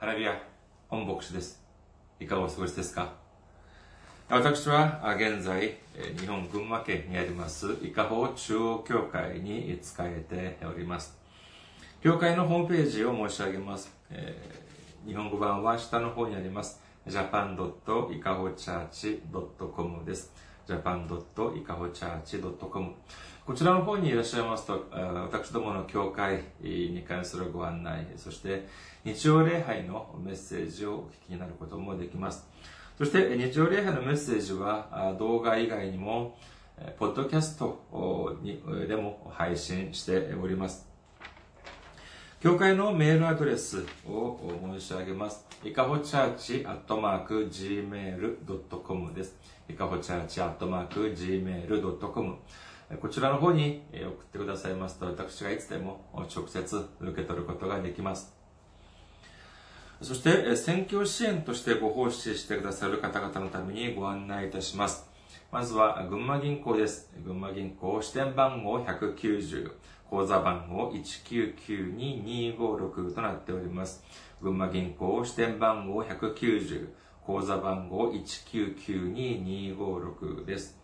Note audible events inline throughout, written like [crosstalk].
ハレルヤ、本牧師です。いかがお過ごしですか私は現在、日本群馬県にあります、伊香保中央教会に仕えております。教会のホームページを申し上げます。えー日本語版は下の方にあります。japan.ikahochurch.com です。japan.ikahochurch.com こちらの方にいらっしゃいますと、私どもの教会に関するご案内、そして日曜礼拝のメッセージをお聞きになることもできます。そして日曜礼拝のメッセージは動画以外にも、ポッドキャストにでも配信しております。教会のメールアドレスを申し上げます。いかほチャーチアットマーク gmail.com です。いかほチャーチアットマーク gmail.com こちらの方に送ってくださいますと、私がいつでも直接受け取ることができます。そして、選挙支援としてご奉仕してくださる方々のためにご案内いたします。まずは、群馬銀行です。群馬銀行支店番号190、口座番号1992256となっております。群馬銀行支店番号190、口座番号1992256です。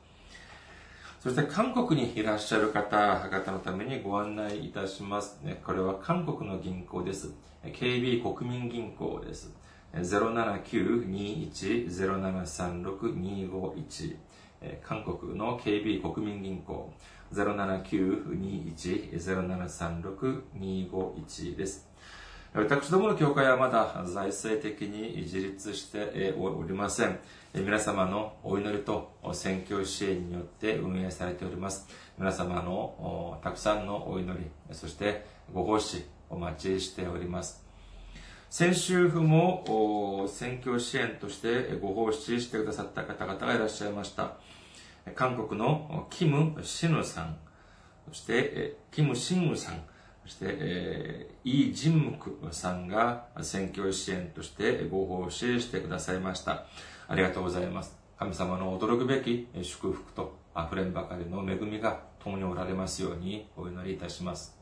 そして韓国にいらっしゃる方々のためにご案内いたします。これは韓国の銀行です。KB 国民銀行です。079-21-0736-251韓国の KB 国民銀行079-21-0736-251です。私どもの教会はまだ財政的に自立しておりません。皆様のお祈りと選挙支援によって運営されております。皆様のたくさんのお祈り、そしてご奉仕お待ちしております。先週も選挙支援としてご奉仕してくださった方々がいらっしゃいました。韓国のキム・シヌさん、そしてキム・シングさん、そして、えー、イ・ジンムクさんが選挙支援としてご奉仕してくださいました。ありがとうございます。神様の驚くべき祝福と溢れんばかりの恵みが共におられますようにお祈りいたします。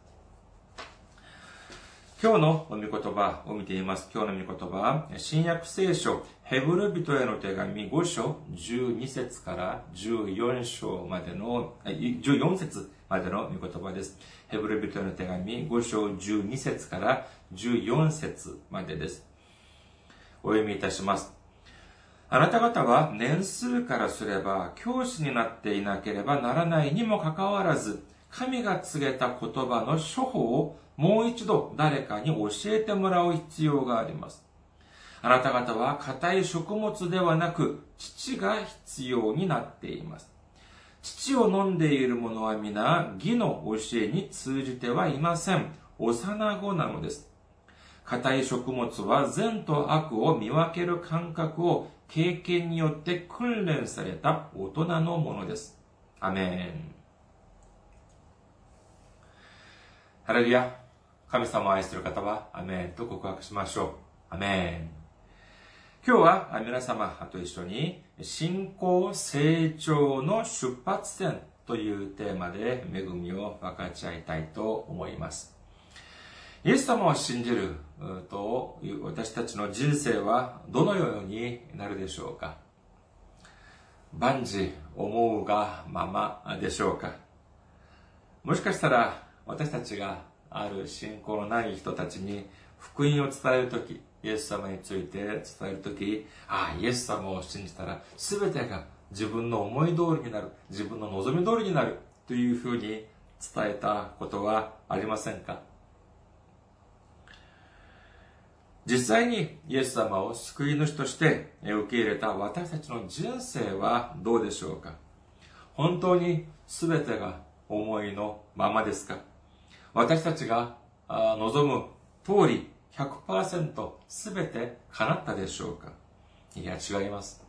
今日の御言葉を見ています。今日の御言葉は、新約聖書、ヘブル人への手紙5章12節から14章までの、14節までの？御言葉です。ヘブル人への手紙5章12節から14節までです。お読みいたします。あなた方は年数からすれば教師になっていなければならないにもかかわらず、神が告げた言葉の処方をもう一度誰かに教えてもらう必要があります。あなた方は硬い食物ではなく、父が必要になっています。父を飲んでいる者は皆、義の教えに通じてはいません。幼子なのです。硬い食物は善と悪を見分ける感覚を経験によって訓練された大人のものです。アメン。ハレルヤ。神様を愛する方は、アメンと告白しましょう。アメン。今日は皆様と一緒に、信仰成長の出発点というテーマで恵みを分かち合いたいと思います。イエス様を信じるという私たちの人生はどのようになるでしょうか？万事思うがままでしょうか？もしかしたら私たちがある信仰のない人たちに福音を伝えるとき、イエス様について伝えるとき、ああ、イエス様を信じたら全てが自分の思い通りになる、自分の望み通りになるというふうに伝えたことはありませんか？実際にイエス様を救い主として受け入れた私たちの人生はどうでしょうか？本当に全てが思いのままですか？私たちが望む通り100%全て叶ったでしょうか？いや、違います。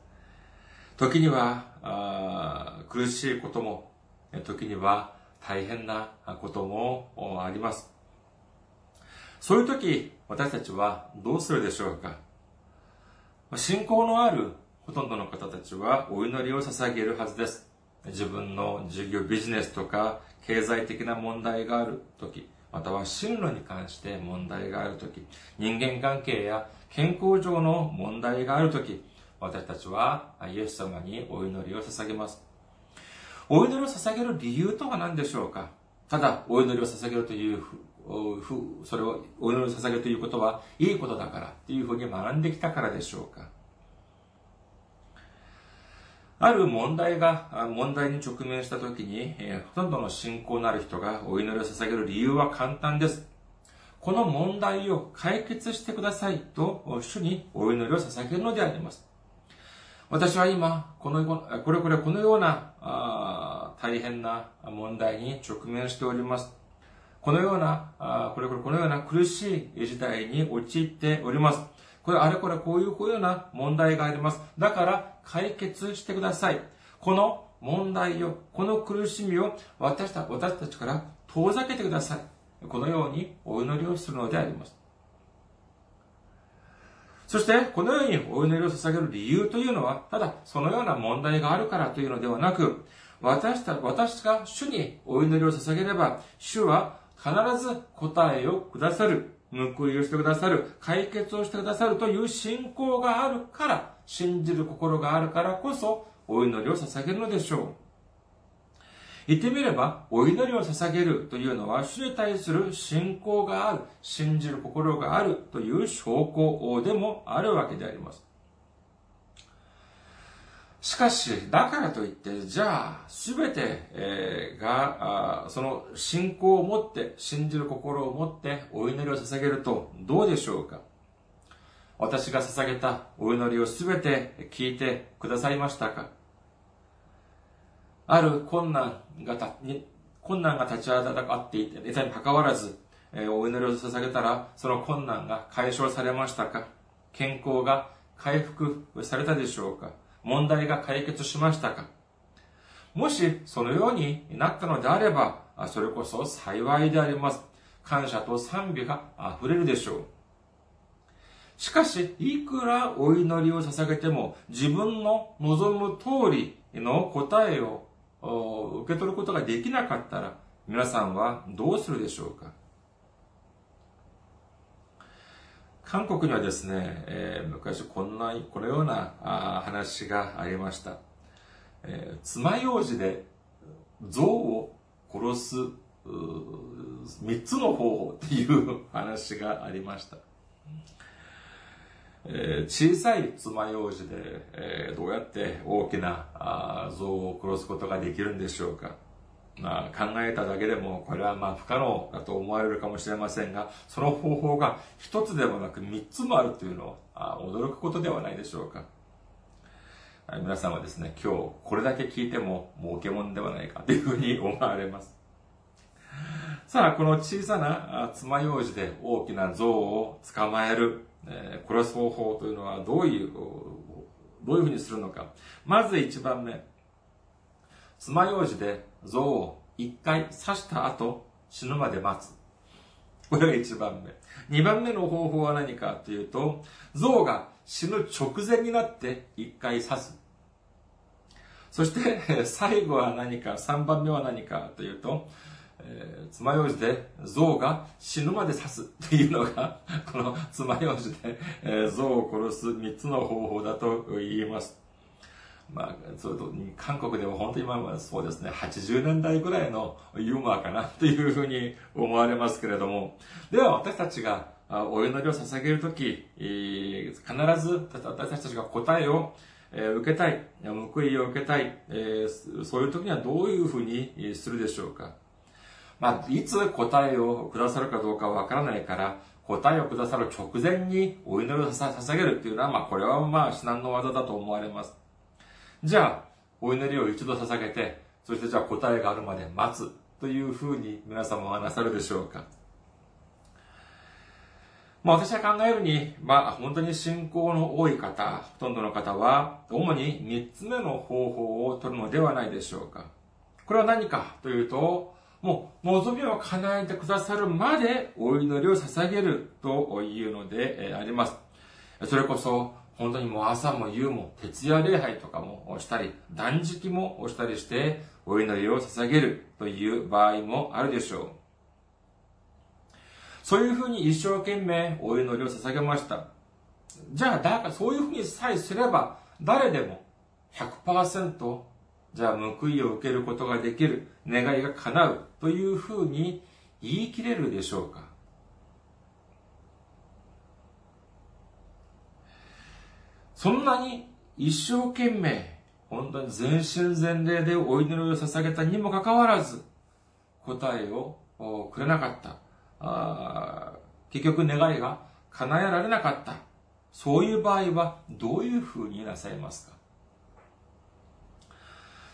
時には苦しいことも、時には大変なこともあります。そういう時、私たちはどうするでしょうか？信仰のあるほとんどの方たちはお祈りを捧げるはずです。自分の事業、ビジネスとか経済的な問題がある時、または進路に関して問題があるとき、人間関係や健康上の問題があるとき、私たちはイエス様にお祈りを捧げます。お祈りを捧げる理由とは何でしょうか？ただ、お祈りを捧げるというそれをお祈りを捧げるということはいいことだからというふうに学んできたからでしょうか？ある問題が、問題に直面したときに、ほとんどの信仰のある人がお祈りを捧げる理由は簡単です。この問題を解決してくださいと、主にお祈りを捧げるのであります。私は今、この、これこれこのような大変な問題に直面しております。このような、これこれこのような苦しい事態に陥っております。これあれこれこういうこういうような問題があります。だから解決してください。この問題を、この苦しみを私た私たちから遠ざけてください。このようにお祈りをするのであります。そして、このようにお祈りを捧げる理由というのは、ただそのような問題があるからというのではなく、私た私が主にお祈りを捧げれば、主は必ず答えをくださる。報いをしてくださる、解決をしてくださるという信仰があるから、信じる心があるからこそ、お祈りを捧げるのでしょう。言ってみれば、お祈りを捧げるというのは、主に対する信仰がある、信じる心があるという証拠でもあるわけであります。しかし、だからといって、じゃあ、すべて、え、がその信仰を持って、信じる心を持ってお祈りを捧げるとどうでしょうか？私が捧げたお祈りをすべて聞いてくださいましたか？ある困難がた困難が立ち上がってい、たに関わらず、お祈りを捧げたら、その困難が解消されましたか？健康が回復されたでしょうか？問題が解決しましたか？もしそのようになったのであれば、それこそ幸いであります。感謝と賛美が溢れるでしょう。しかし、いくらお祈りを捧げても、自分の望む通りの答えを受け取ることができなかったら、皆さんはどうするでしょうか？韓国にはですね、えー、昔こんな、このようなあ話がありました。えー、爪楊枝で象を殺す三つの方法っていう話がありました。え、小さい爪楊枝で、えー、どうやって大きなあ象を殺すことができるんでしょうか。まあ、考えただけでも、これはまあ不可能だと思われるかもしれませんが、その方法が一つでもなく三つもあるというのは、驚くことではないでしょうか。皆さんはですね、今日これだけ聞いても儲けもんではないかというふうに思われます。さあ、この小さな爪楊枝で大きな象を捕まえる、えー、殺す方法というのはどういう、どういうふうにするのか。まず一番目。爪楊枝で象を一回刺した後、死ぬまで待つ。これが一番目。二番目の方法は何かというと、象が死ぬ直前になって一回刺す。そして、最後は何か、三番目は何かというと、えー、爪楊枝で象が死ぬまで刺すっていうのが、[laughs] この爪楊枝で、えー、象を殺す三つの方法だと言います。まあ、それと、韓国では本当に今はそうですね、80年代ぐらいのユーモアかなっていうふうに思われますけれども、では私たちがお祈りを捧げるとき、必ず私たちが答えを受けたい、報いを受けたい、そういう時にはどういうふうにするでしょうか。まあ、いつ答えをくださるかどうかわからないから、答えをくださる直前にお祈りを捧げるっていうのは、まあ、これはまあ、至難の技だと思われます。じゃあ、お祈りを一度捧げて、そしてじゃあ答えがあるまで待つというふうに皆様はなさるでしょうか。まあ私は考えるに、まあ本当に信仰の多い方、ほとんどの方は、主に三つ目の方法を取るのではないでしょうか。これは何かというと、もう望みを叶えてくださるまでお祈りを捧げるというのであります。それこそ本当にもう朝も夕も徹夜礼拝とかもしたり、断食もしたりして、お祈りを捧げるという場合もあるでしょう。そういうふうに一生懸命お祈りを捧げました。じゃあ、だからそういうふうにさえすれば、誰でも100%じゃあ報いを受けることができる、願いが叶うというふうに言い切れるでしょうか？そんなに一生懸命、本当に全身全霊でお祈りを捧げたにもかかわらず、答えをくれなかった。結局願いが叶えられなかった。そういう場合はどういうふうになさいますか？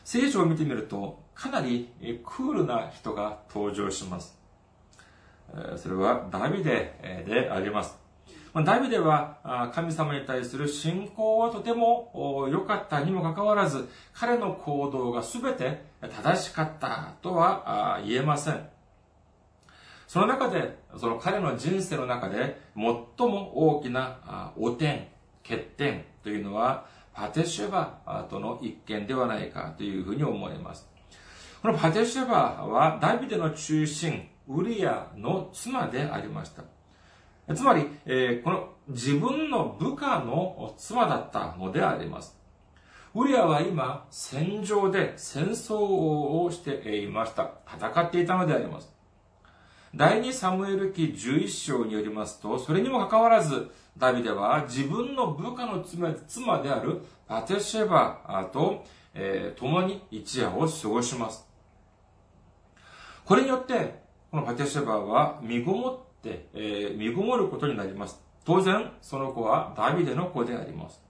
聖書を見てみると、かなりクールな人が登場します。それはダビデであります。ダビデは神様に対する信仰はとても良かったにもかかわらず、彼の行動が全て正しかったとは言えません。その中で、その彼の人生の中で最も大きな汚点、欠点というのは、パテシェバとの一件ではないかというふうに思います。このパテシェバはダビデの中心、ウリアの妻でありました。つまり、この自分の部下の妻だったのであります。ウリアは今、戦場で戦争をしていました。戦っていたのであります。第2サムエル記11章によりますと、それにもかかわらず、ダビデは自分の部下の妻であるパテシェバと、えー、共に一夜を過ごします。これによって、このパテシェバは身ごもって、えー、身ごもることになります。当然、その子はダビデの子であります。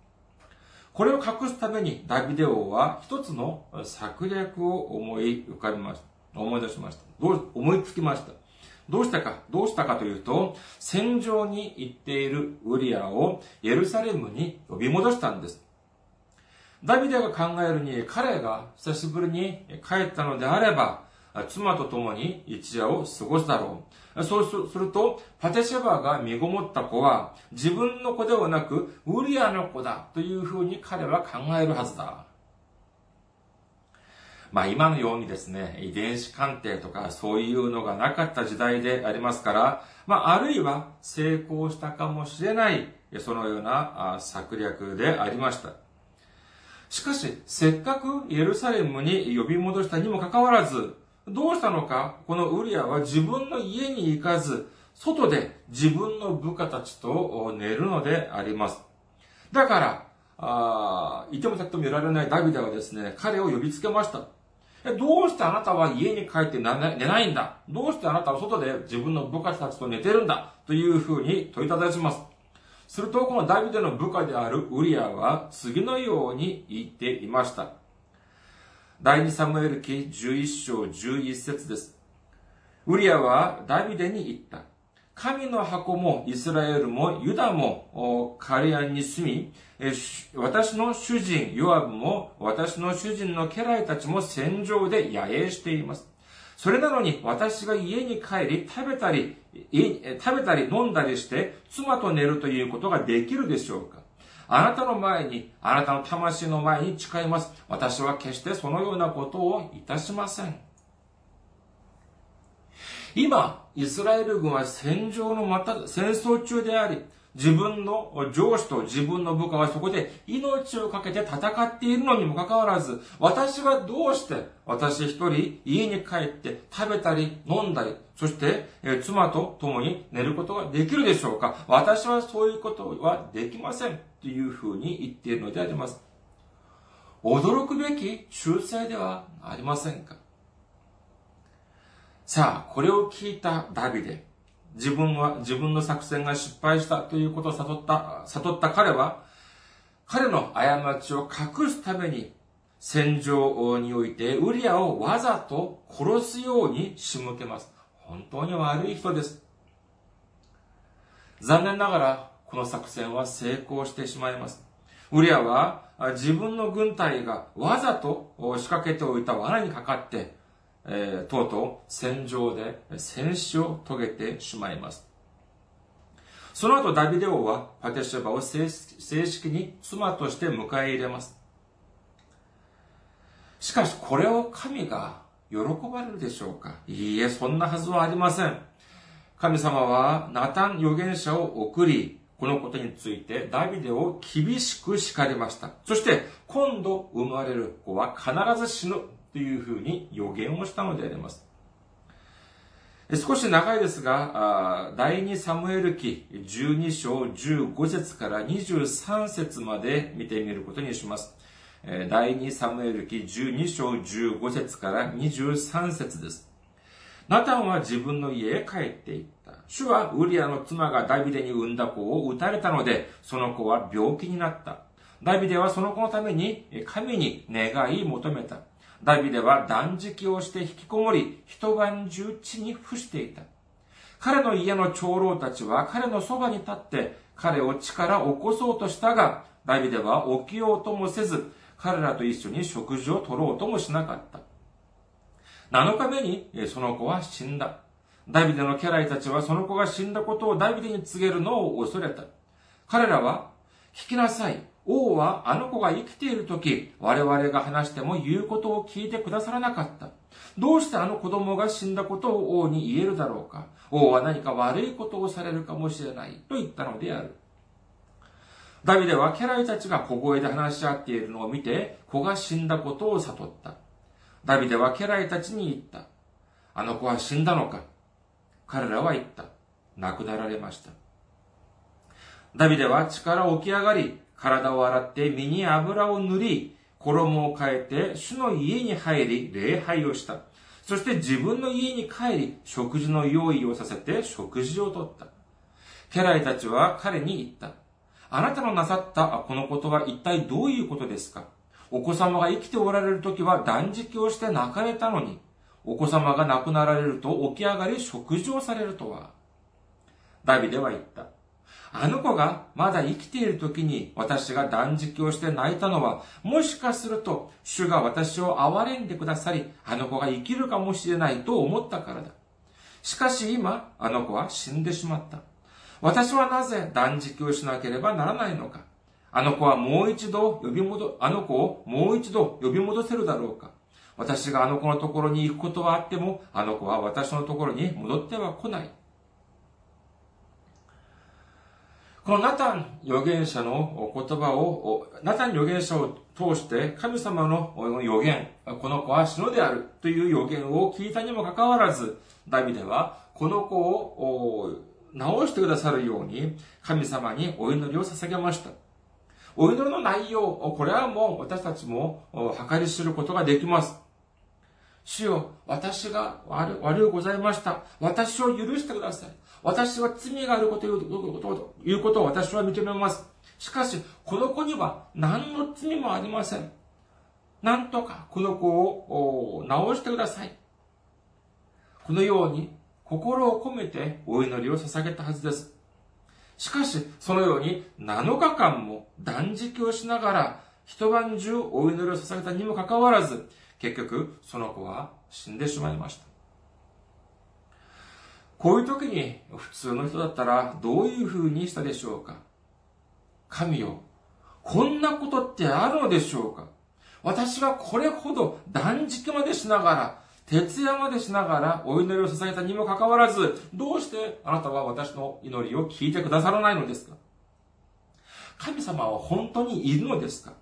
これを隠すためにダビデ王は一つの策略を思い浮かびました。思い出しました。どう、思いつきました？どうしたか、どうしたかというと、戦場に行っているウリアをエルサレムに呼び戻したんです。ダビデが考えるに、彼が久しぶりに帰ったのであれば、妻と共に一夜を過ごすだろう。そうすると、パテシェバが身ごもった子は、自分の子ではなく、ウリアの子だというふうに彼は考えるはずだ。まあ今のようにですね、遺伝子鑑定とかそういうのがなかった時代でありますから、まああるいは成功したかもしれない、そのような策略でありました。しかし、せっかくエルサレムに呼び戻したにもかかわらず、どうしたのか、このウリアは自分の家に行かず、外で自分の部下たちと寝るのであります。だから、あいてもたってもいられないダビデはですね、彼を呼びつけました。どうしてあなたは家に帰って寝ないんだ？どうしてあなたは外で自分の部下たちと寝てるんだ？というふうに問いただします。すると、このダビデの部下であるウリアは次のように言っていました。第2サムエル記11章11節です。ウリアはダビデに言った。神の箱もイスラエルもユダもカリアンに住み、私の主人ヨアブも私の主人の家来たちも戦場で野営しています。それなのに私が家に帰り食べたり、食べたり飲んだりして妻と寝るということができるでしょうかあなたの前に、あなたの魂の前に誓います。私は決してそのようなことをいたしません。今、イスラエル軍は戦場のまた、戦争中であり、自分の上司と自分の部下はそこで命を懸けて戦っているのにもかかわらず、私はどうして私一人家に帰って食べたり飲んだり、そして妻と共に寝ることができるでしょうか？私はそういうことはできません。というふうに言っているのであります。驚くべき忠誠ではありませんか？さあ、これを聞いたダビデ。自分は、自分の作戦が失敗したということを悟った、悟った彼は、彼の過ちを隠すために、戦場においてウリアをわざと殺すように仕向けます。本当に悪い人です。残念ながら、この作戦は成功してしまいます。ウリアは自分の軍隊がわざと仕掛けておいた罠にかかって、えー、とうとう戦場で戦死を遂げてしまいます。その後ダビデ王はパテシェバを正式に妻として迎え入れます。しかしこれを神が喜ばれるでしょうか？いいえ、そんなはずはありません。神様はナタン預言者を送り、このことについてダビデを厳しく叱りました。そして今度生まれる子は必ず死ぬというふうに予言をしたのであります。少し長いですが、第2サムエル記12章15節から23節まで見てみることにします。第2サムエル記12章15節から23節です。ナタンは自分の家へ帰っていった。主はウリアの妻がダビデに産んだ子を撃たれたので、その子は病気になった。ダビデはその子のために神に願い求めた。ダビデは断食をして引きこもり、一晩中地に伏していた。彼の家の長老たちは彼のそばに立って彼を地から起こそうとしたが、ダビデは起きようともせず、彼らと一緒に食事を取ろうともしなかった。7日目にその子は死んだ。ダビデの家来たちはその子が死んだことをダビデに告げるのを恐れた。彼らは、聞きなさい。王はあの子が生きている時、我々が話しても言うことを聞いてくださらなかった。どうしてあの子供が死んだことを王に言えるだろうか王は何か悪いことをされるかもしれないと言ったのである。ダビデは家来たちが小声で話し合っているのを見て、子が死んだことを悟った。ダビデは家来たちに言った。あの子は死んだのか彼らは言った。亡くなられました。ダビデは力起き上がり、体を洗って身に油を塗り、衣を変えて主の家に入り礼拝をした。そして自分の家に帰り食事の用意をさせて食事をとった。家来たちは彼に言った。あなたのなさったこのことは一体どういうことですか？お子様が生きておられる時は断食をして泣かれたのに、お子様が亡くなられると起き上がり食事をされるとは。ダビデは言った。あの子がまだ生きている時に私が断食をして泣いたのは、もしかすると主が私を憐れんでくださり、あの子が生きるかもしれないと思ったからだ。しかし今、あの子は死んでしまった。私はなぜ断食をしなければならないのか。あの子はもう一度呼び戻、あの子をもう一度呼び戻せるだろうか。私があの子のところに行くことはあっても、あの子は私のところに戻っては来ない。このナタン預言者の言葉を、ナタン預言者を通して神様の預言、この子は死のであるという預言を聞いたにもかかわらず、ダビデはこの子を治してくださるように神様にお祈りを捧げました。お祈りの内容、これはもう私たちも計り知ることができます。主よ、私が悪悪いございました。私を許してください。私は罪があるこということを私は認めます。しかし、この子には何の罪もありません。なんとかこの子を治してください。このように心を込めてお祈りを捧げたはずです。しかし、そのように7日間も断食をしながら一晩中お祈りを捧げたにもかかわらず、結局その子は死んでしまいました。こういう時に普通の人だったらどういう風にしたでしょうか？神よ、こんなことってあるのでしょうか？私はこれほど断食までしながら、徹夜までしながらお祈りを捧げたにもかかわらず、どうしてあなたは私の祈りを聞いてくださらないのですか？神様は本当にいるのですか？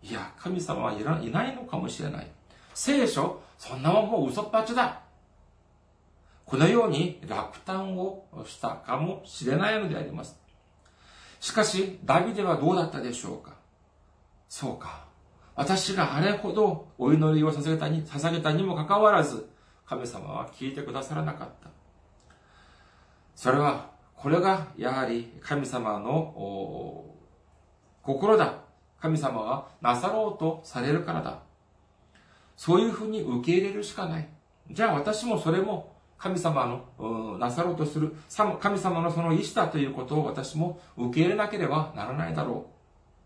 いや、神様はいないのかもしれない。聖書、そんなもんもう嘘っぱちだ。このように落胆をしたかもしれないのであります。しかし、ダビデはどうだったでしょうかそうか。私があれほどお祈りを捧げたに捧げたにもかかわらず、神様は聞いてくださらなかった。それは、これがやはり神様の心だ。神様がなさろうとされるからだ。そういうふうに受け入れるしかない。じゃあ私もそれも神様のなさろうとする、神様のその意志だということを私も受け入れなければならないだろ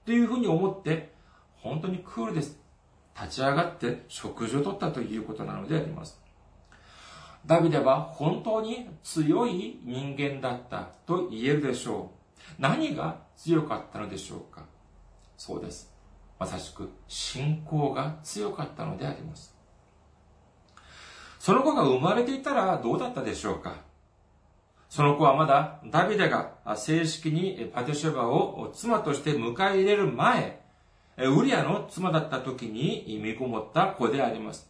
う。というふうに思って、本当にクールです。立ち上がって食事をとったということなのであります。ダビデは本当に強い人間だったと言えるでしょう。何が強かったのでしょうかそうです。まさしく信仰が強かったのであります。その子が生まれていたらどうだったでしょうか？その子はまだダビデが正式にパテシェバを妻として迎え入れる前、ウリアの妻だった時に見こもった子であります。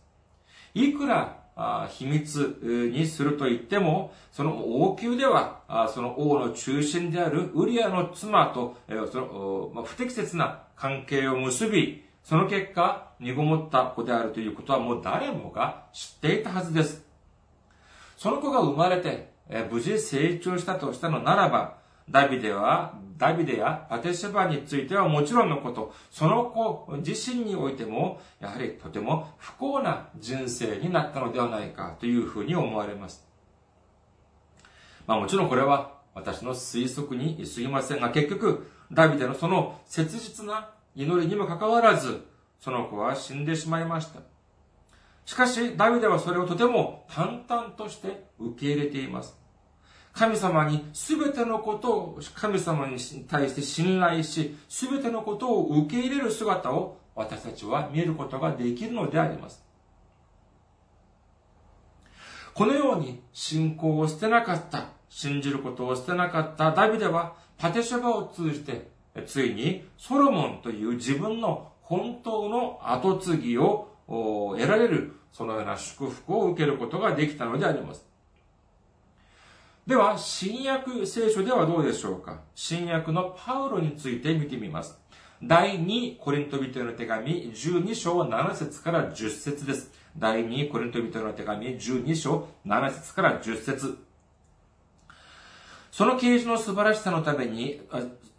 いくら秘密にすると言っても、その王宮では、その王の中心であるウリアの妻と、その不適切な関係を結び、その結果、濁ごもった子であるということはもう誰もが知っていたはずです。その子が生まれて、無事成長したとしたのならば、ダビデは、ダビデやパテシェバについてはもちろんのこと、その子自身においても、やはりとても不幸な人生になったのではないかというふうに思われます。まあもちろんこれは私の推測に過ぎませんが、結局、ダビデのその切実な祈りにもかかわらず、その子は死んでしまいました。しかし、ダビデはそれをとても淡々として受け入れています。神様に全てのことを神様に対して信頼し、全てのことを受け入れる姿を私たちは見ることができるのであります。このように信仰を捨てなかった、信じることを捨てなかったダビデはパテシャバを通じて、ついにソロモンという自分の本当の後継ぎを得られる、そのような祝福を受けることができたのであります。では、新約聖書ではどうでしょうか？新約のパウロについて見てみます。第2コリント人への手紙12章7節から10節です。第2コリント人への手紙12章7節から10節その啓示の素晴らしさのために、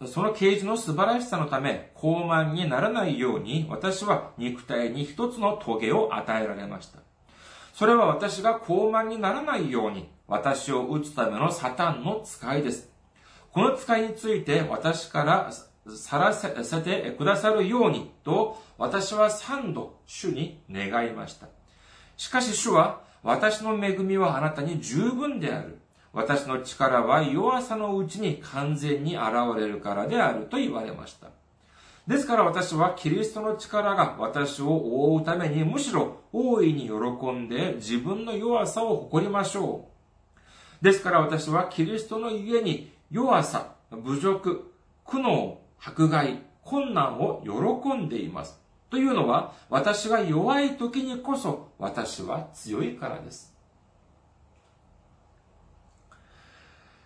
その啓示の素晴らしさのため、高慢にならないように、私は肉体に一つの棘を与えられました。それは私が高慢にならないように、私を打つためのサタンの使いです。この使いについて私からさらせてくださるようにと私は三度主に願いました。しかし主は私の恵みはあなたに十分である。私の力は弱さのうちに完全に現れるからであると言われました。ですから私はキリストの力が私を覆うためにむしろ大いに喜んで自分の弱さを誇りましょう。ですから私はキリストの家に弱さ、侮辱、苦悩、迫害、困難を喜んでいます。というのは、私が弱い時にこそ私は強いからです。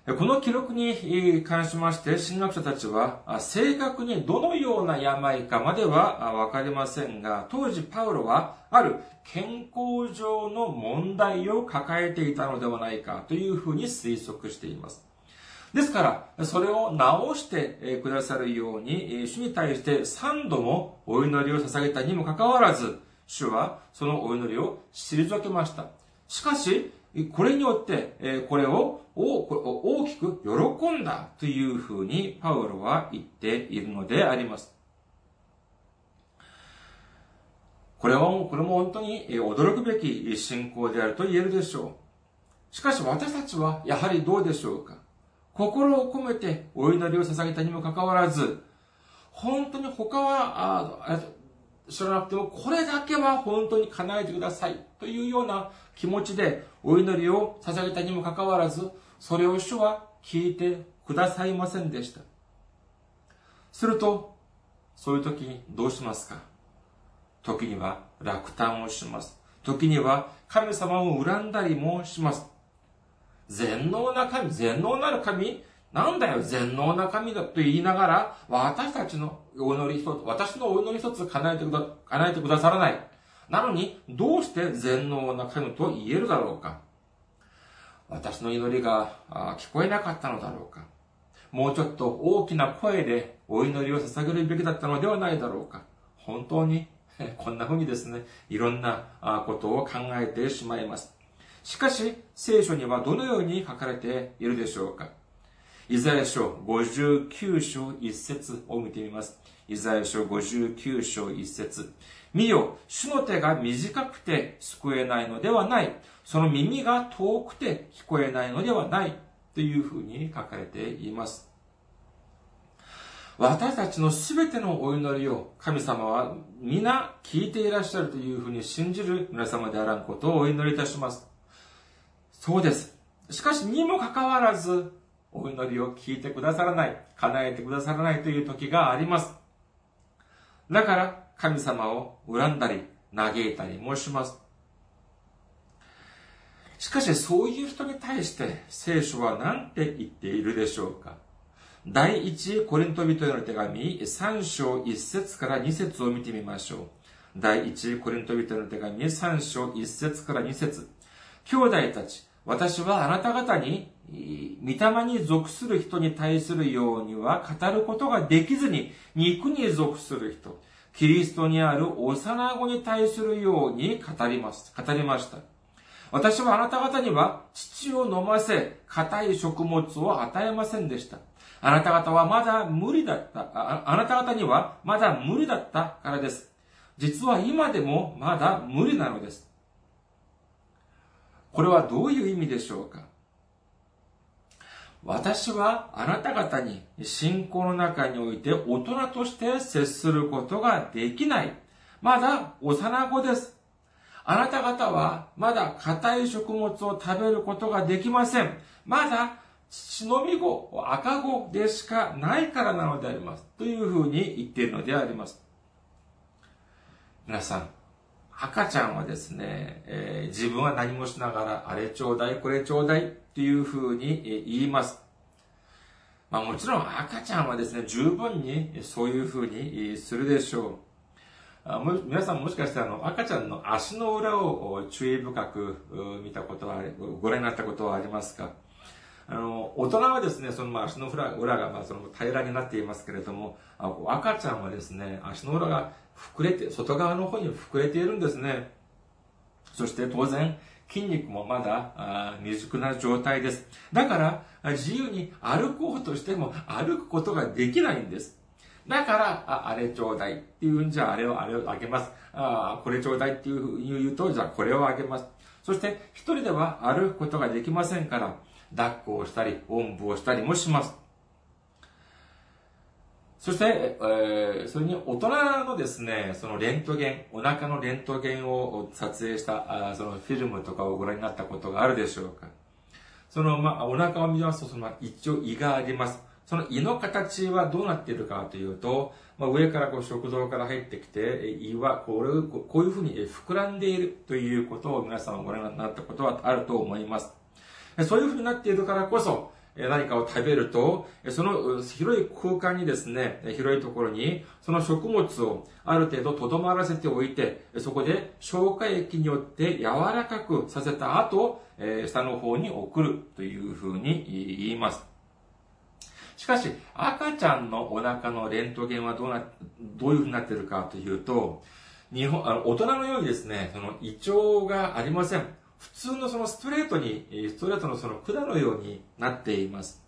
この記録に関しまして、神学者たちは、正確にどのような病かまではわかりませんが、当時パウロは、ある健康上の問題を抱えていたのではないかというふうに推測しています。ですから、それを直してくださるように、主に対して3度もお祈りを捧げたにもかかわらず、主はそのお祈りを退けました。しかし、これによって、これを大きく喜んだというふうにパウロは言っているのであります。これは、これも本当に驚くべき信仰であると言えるでしょう。しかし私たちはやはりどうでしょうか心を込めてお祈りを捧げたにもかかわらず、本当に他は知らなくても、これだけは本当に叶えてくださいというような気持ちでお祈りを捧げたにもかかわらず、それを主は聞いてくださいませんでした。すると、そういう時にどうしますか？時には落胆をします。時には神様を恨んだりもします。全能な神、全能なる神なんだよ、全能な神だと言いながら、私たちのお祈り一つ、私のお祈り一つ叶えてくだ、叶えてくださらない。なのに、どうして全能な神と言えるだろうか私の祈りが聞こえなかったのだろうかもうちょっと大きな声でお祈りを捧げるべきだったのではないだろうか本当に [laughs] こんな風にですね、いろんなことを考えてしまいます。しかし、聖書にはどのように書かれているでしょうかイザヤ書59章1節を見てみます。イザヤ書59章1節見よ、主の手が短くて救えないのではない。その耳が遠くて聞こえないのではない。というふうに書かれています。私たちのすべてのお祈りを神様は皆聞いていらっしゃるというふうに信じる皆様であらんことをお祈りいたします。そうです。しかし、にもかかわらず、お祈りを聞いてくださらない、叶えてくださらないという時があります。だから、神様を恨んだり、嘆いたりもします。しかし、そういう人に対して聖書は何て言っているでしょうか第一コリント人への手紙3章1節から2節を見てみましょう。第一コリント人への手紙3章1節から2節兄弟たち、私はあなた方に、御霊に属する人に対するようには語ることができずに、肉に属する人、キリストにある幼子に対するように語ります、語りました。私はあなた方には父を飲ませ、硬い食物を与えませんでした。あなた方はまだ無理だったあ、あなた方にはまだ無理だったからです。実は今でもまだ無理なのです。これはどういう意味でしょうか？私はあなた方に信仰の中において大人として接することができない。まだ幼子です。あなた方はまだ硬い食物を食べることができません。まだ血のみ子、赤子でしかないからなのであります。というふうに言っているのであります。皆さん、赤ちゃんはですね、えー、自分は何もしながら、あれちょうだい、これちょうだいっていうふうに言います。まあもちろん赤ちゃんはですね、十分にそういうふうにするでしょう。あも皆さんもしかしてあの赤ちゃんの足の裏を注意深く見たことは、ご覧になったことはありますか？あの、大人はですね、そのまあ足の裏がまあその平らになっていますけれども、赤ちゃんはですね、足の裏が膨れて、外側の方に膨れているんですね。そして当然、筋肉もまだ未熟な状態です。だから、自由に歩こうとしても歩くことができないんです。だから、ああれちょうだいっていうんじゃあれをあれをあげます。あこれちょうだいっていうふうに言うと、じゃあこれをあげます。そして一人では歩くことができませんから、抱っこをしたり、おんぶをしたりもします。そして、えー、それに大人のですね、そのレントゲン、お腹のレントゲンを撮影したあそのフィルムとかをご覧になったことがあるでしょうか。その、まあ、お腹を見ますと、その、一応胃があります。その胃の形はどうなっているかというと、まあ、上からこう食道から入ってきて、胃はこれこういうふうに膨らんでいるということを皆さんご覧になったことはあると思います。そういうふうになっているからこそ、何かを食べると、その広い空間にですね、広いところに、その食物をある程度とどまらせておいて、そこで消化液によって柔らかくさせた後、下の方に送るというふうに言います。しかし、赤ちゃんのお腹のレントゲンはどうな、どういうふうになっているかというと、日本、あの大人のようにですね、その胃腸がありません。普通のそのストレートに、ストレートのその管のようになっています。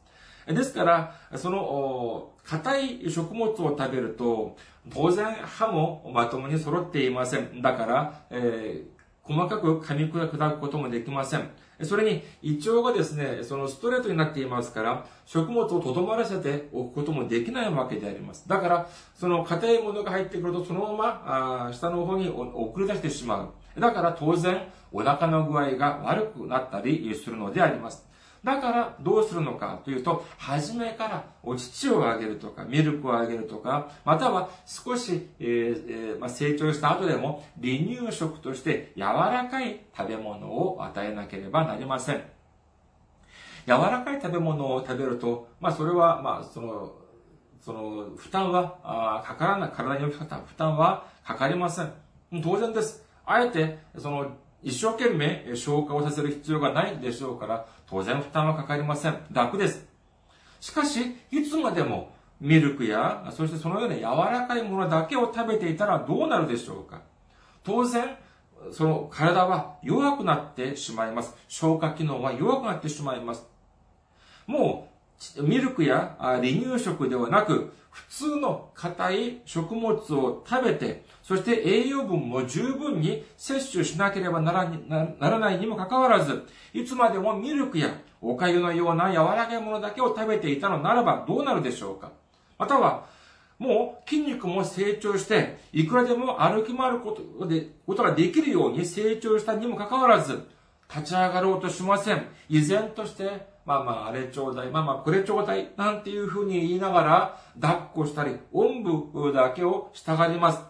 ですから、その、硬い食物を食べると、当然歯もまともに揃っていません。だから、えー、細かく噛み砕くこともできません。それに、胃腸がですね、そのストレートになっていますから、食物をとどまらせておくこともできないわけであります。だから、その硬いものが入ってくると、そのまま、あ下の方に送り出してしまう。だから当然、お腹の具合が悪くなったりするのであります。だからどうするのかというと、初めからお乳をあげるとか、ミルクをあげるとか、または少し、えーえー、まあ、成長した後でも離乳食として柔らかい食べ物を与えなければなりません。柔らかい食べ物を食べると、まあそれは、まあその、その、負担は、あかからない、体に負担はかかりません。当然です。あえて、その、一生懸命消化をさせる必要がないでしょうから、当然負担はかかりません。楽です。しかし、いつまでもミルクや、そしてそのような柔らかいものだけを食べていたらどうなるでしょうか当然、その体は弱くなってしまいます。消化機能は弱くなってしまいます。もう、ミルクや離乳食ではなく、普通の硬い食物を食べて、そして栄養分も十分に摂取しなければならないにもかかわらず、いつまでもミルクやお粥のような柔らかいものだけを食べていたのならばどうなるでしょうか？または、もう筋肉も成長して、いくらでも歩き回ることでことができるように成長したにもかかわらず、立ち上がろうとしません。依然として、まあまあ、あれちょうだい、まあまあ、これちょうだい、なんていうふうに言いながら、抱っこしたり、おんぶだけを従います。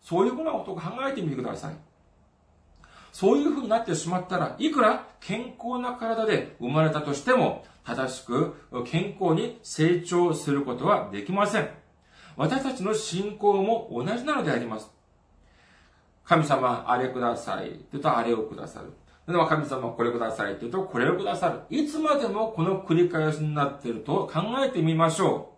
そういうふうなことを考えてみてください。そういうふうになってしまったら、いくら健康な体で生まれたとしても、正しく健康に成長することはできません。私たちの信仰も同じなのであります。神様、あれください。って言うと、あれをくださる。では神様、これください。って言うと、これをくださる。いつまでもこの繰り返しになっていると考えてみましょ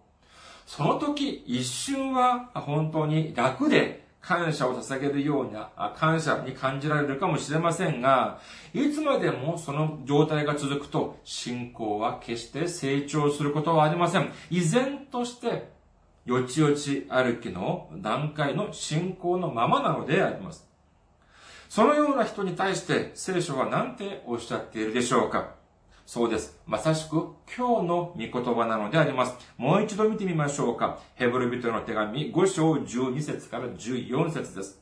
う。その時、一瞬は本当に楽で感謝を捧げるような、感謝に感じられるかもしれませんが、いつまでもその状態が続くと、信仰は決して成長することはありません。依然として、よちよち歩きの段階の信仰のままなのであります。そのような人に対して聖書は何ておっしゃっているでしょうか？そうです。まさしく今日の御言葉なのであります。もう一度見てみましょうか。ヘブル人の手紙5章12節から14節です。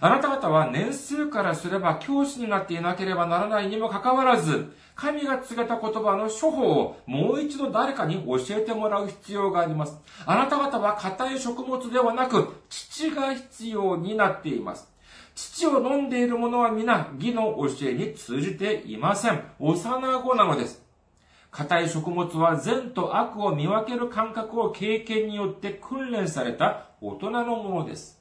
あなた方は年数からすれば教師になっていなければならないにもかかわらず、神が告げた言葉の処方をもう一度誰かに教えてもらう必要があります。あなた方は硬い食物ではなく、父が必要になっています。父を飲んでいる者は皆、義の教えに通じていません。幼子なのです。硬い食物は善と悪を見分ける感覚を経験によって訓練された大人のものです。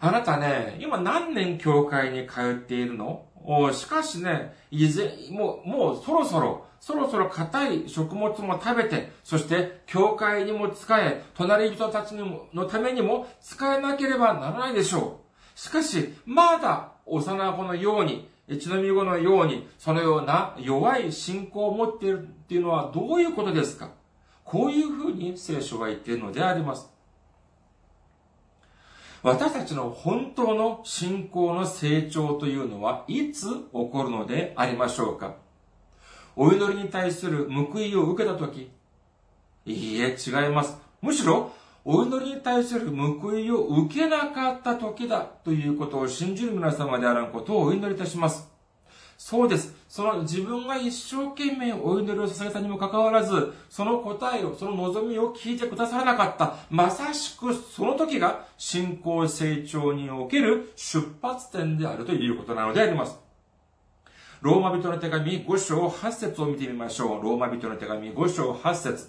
あなたね、今何年教会に通っているの？しかしね、以前、もう、もうそろそろそろそろ硬い食物も食べて、そして教会にも使え、隣人たちにものためにも使えなければならないでしょう。しかし、まだ幼子のように、血のみ子のように、そのような弱い信仰を持っているっていうのはどういうことですか？こういうふうに聖書は言っているのであります。私たちの本当の信仰の成長というのはいつ起こるのでありましょうか？お祈りに対する報いを受けたとき、いいえ、違います。むしろ、お祈りに対する報いを受けなかった時だということを信じる皆様であることをお祈りいたします。そうです。その自分が一生懸命お祈りを捧げたにもかかわらず、その答えを、その望みを聞いてくださらなかった。まさしくその時が信仰成長における出発点であるということなのであります。ローマ人の手紙5章8節を見てみましょう。ローマ人の手紙5章8節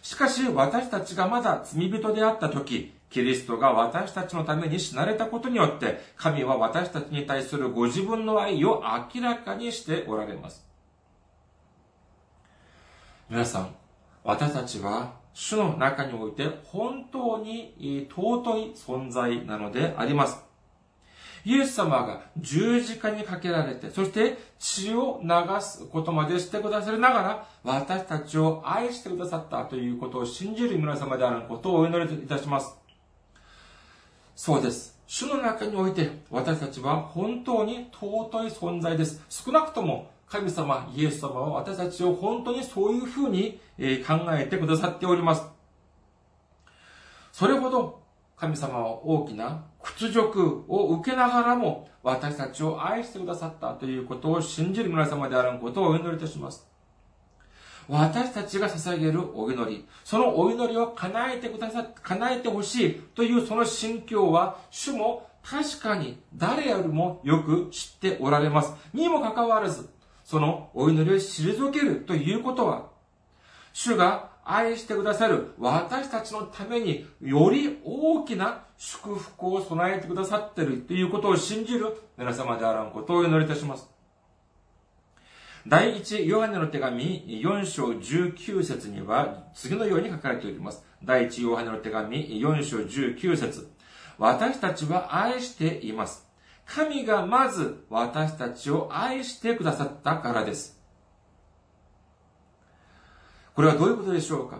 しかし私たちがまだ罪人であった時、キリストが私たちのために死なれたことによって、神は私たちに対するご自分の愛を明らかにしておられます。皆さん、私たちは主の中において本当に尊い存在なのであります。イエス様が十字架にかけられて、そして血を流すことまでしてくださりながら、私たちを愛してくださったということを信じる皆様であることをお祈りいたします。そうです。主の中において、私たちは本当に尊い存在です。少なくとも、神様、イエス様は私たちを本当にそういうふうに考えてくださっております。それほど神様は大きな屈辱を受けながらも私たちを愛してくださったということを信じる皆様であることをお祈りいたします。私たちが捧げるお祈り、そのお祈りを叶えてくださ、叶えてほしいというその心境は、主も確かに誰よりもよく知っておられます。にもかかわらず、そのお祈りを退けるということは、主が愛してくださる私たちのためにより大きな祝福を備えてくださっているということを信じる皆様であらんことをお祈りいたします。第一ヨハネの手紙4章19節には次のように書かれております。第一ヨハネの手紙4章19節私たちは愛しています。神がまず私たちを愛してくださったからです。これはどういうことでしょうか？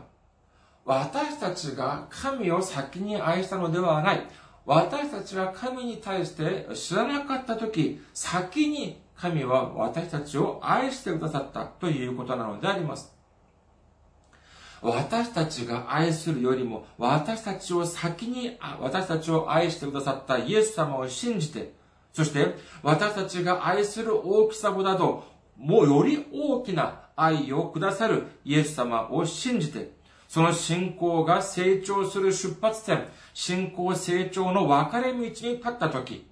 私たちが神を先に愛したのではない。私たちは神に対して知らなかった時、先に神は私たちを愛してくださったということなのであります。私たちが愛するよりも、私たちを先に、私たちを愛してくださったイエス様を信じて、そして私たちが愛する大きさほどなど、もうより大きな愛をくださるイエス様を信じて、その信仰が成長する出発点、信仰成長の分かれ道に立ったとき、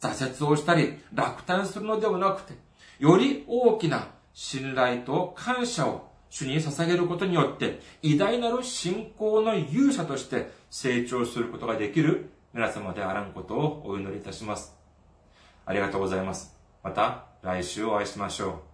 挫折をしたり落胆するのではなくて、より大きな信頼と感謝を主に捧げることによって、偉大なる信仰の勇者として成長することができる皆様であらんことをお祈りいたします。ありがとうございます。また来週お会いしましょう。